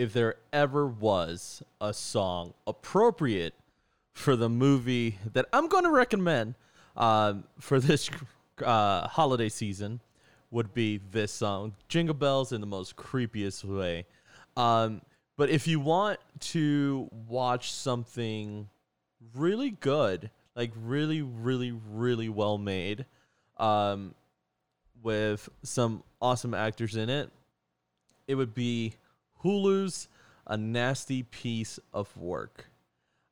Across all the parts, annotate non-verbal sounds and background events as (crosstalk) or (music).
if there ever was a song appropriate for the movie that I'm going to recommend um, for this uh, holiday season, would be this song, Jingle Bells, in the most creepiest way. Um, but if you want to watch something really good, like really, really, really well made, um, with some awesome actors in it, it would be Hulu's A Nasty Piece of Work.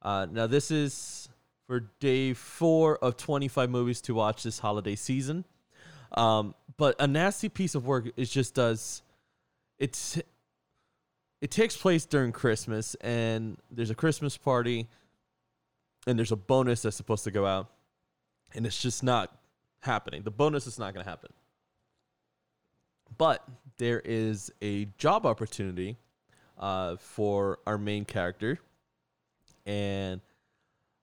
Uh, now, this is for day four of 25 movies to watch this holiday season. Um, but A Nasty Piece of Work is just does it's it takes place during Christmas and there's a Christmas party and there's a bonus that's supposed to go out and it's just not happening. The bonus is not going to happen. But there is a job opportunity uh, for our main character, and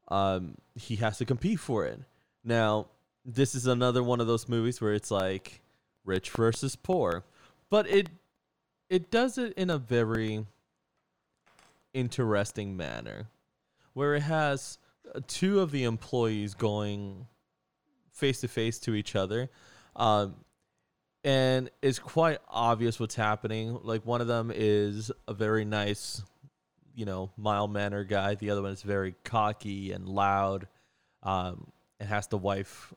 um, he has to compete for it. Now, this is another one of those movies where it's like rich versus poor, but it it does it in a very interesting manner, where it has uh, two of the employees going face to face to each other. Um, and it's quite obvious what's happening. Like one of them is a very nice, you know, mild mannered guy. The other one is very cocky and loud, um, and has the wife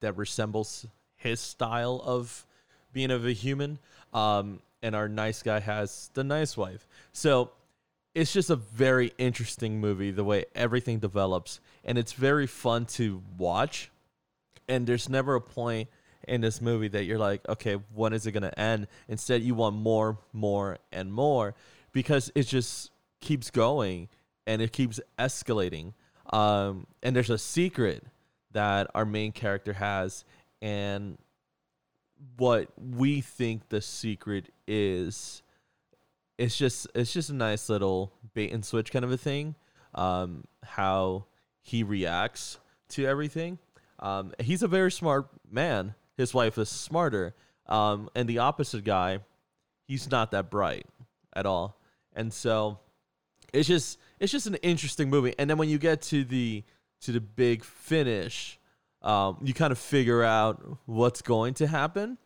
that resembles his style of being of a human. Um, and our nice guy has the nice wife. So it's just a very interesting movie the way everything develops, and it's very fun to watch. And there's never a point in this movie that you're like, okay, when is it going to end? Instead, you want more, more, and more because it just keeps going and it keeps escalating. Um, and there's a secret that our main character has, and what we think the secret is. It's just it's just a nice little bait and switch kind of a thing. Um, how he reacts to everything. Um, he's a very smart man, his wife is smarter. Um, and the opposite guy, he's not that bright at all. And so it's just it's just an interesting movie. And then when you get to the to the big finish, um, you kind of figure out what's going to happen.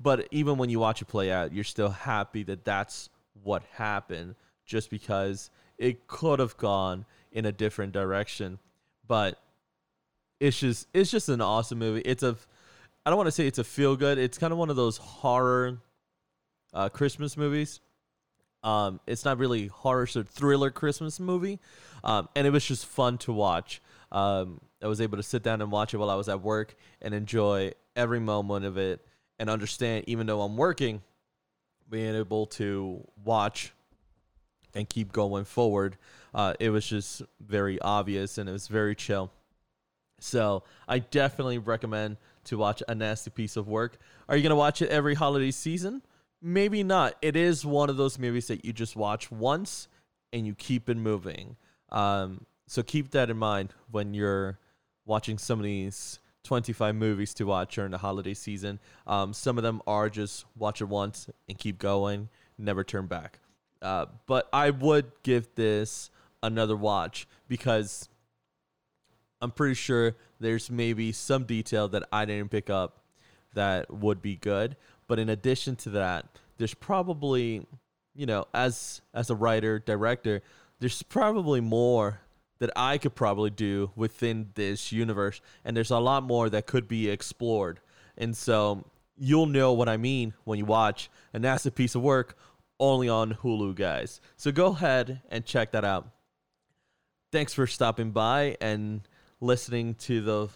But even when you watch it play out, you're still happy that that's what happened, just because it could have gone in a different direction. But it's just it's just an awesome movie. It's a I don't want to say it's a feel good. It's kind of one of those horror uh, Christmas movies. Um, it's not really horror, so thriller Christmas movie, um, and it was just fun to watch. Um, I was able to sit down and watch it while I was at work and enjoy every moment of it and understand, even though I'm working, being able to watch and keep going forward. Uh, it was just very obvious and it was very chill. So I definitely recommend to watch a nasty piece of work. Are you to watch it every holiday season? Maybe not. It is one of those movies that you just watch once and you keep it moving. Um, so keep that in mind when you're watching some of these 25 movies to watch during the holiday season. Um, some of them are just watch it once and keep going, never turn back. Uh, but I would give this another watch because I'm pretty sure there's maybe some detail that I didn't pick up that would be good. But in addition to that, there's probably, you know, as as a writer, director, there's probably more that I could probably do within this universe. And there's a lot more that could be explored. And so you'll know what I mean when you watch a nasty piece of work only on Hulu, guys. So go ahead and check that out. Thanks for stopping by and listening to the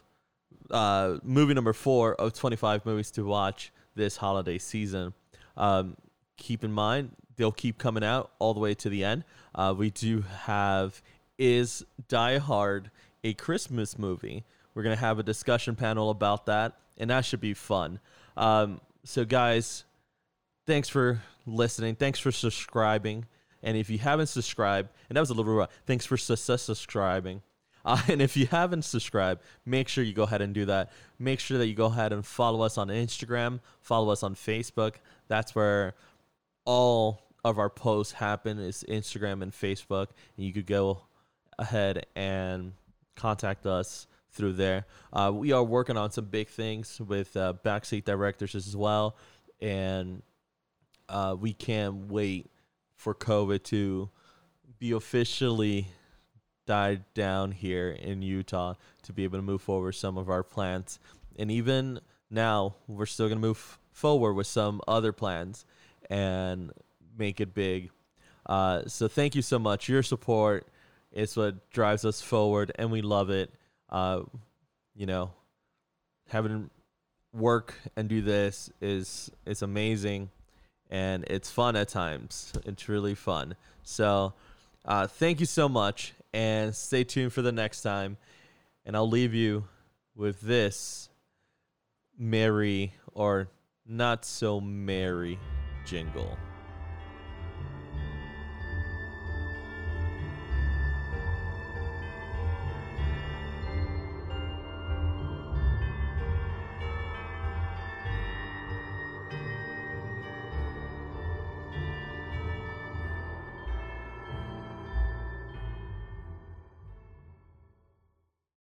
uh, movie number four of 25 movies to watch this holiday season. Um, keep in mind, they'll keep coming out all the way to the end. Uh, we do have Is Die Hard a Christmas movie? We're going to have a discussion panel about that, and that should be fun. Um, so, guys, thanks for listening. Thanks for subscribing. And if you haven't subscribed, and that was a little rough, thanks for subscribing. Uh, (laughs) and if you haven't subscribed, make sure you go ahead and do that. Make sure that you go ahead and follow us on Instagram, follow us on Facebook. That's where all of our posts happen is Instagram and Facebook, and you could go ahead and contact us through there. Uh, we are working on some big things with uh, backseat directors as well, and uh, we can't wait for COVID to be officially died down here in Utah to be able to move forward some of our plans. And even now, we're still going to move forward with some other plans and make it big. Uh, so thank you so much. Your support is what drives us forward, and we love it. Uh, you know, having work and do this is is amazing, and it's fun at times. It's really fun. So, uh, thank you so much, and stay tuned for the next time. And I'll leave you with this merry or not so merry jingle.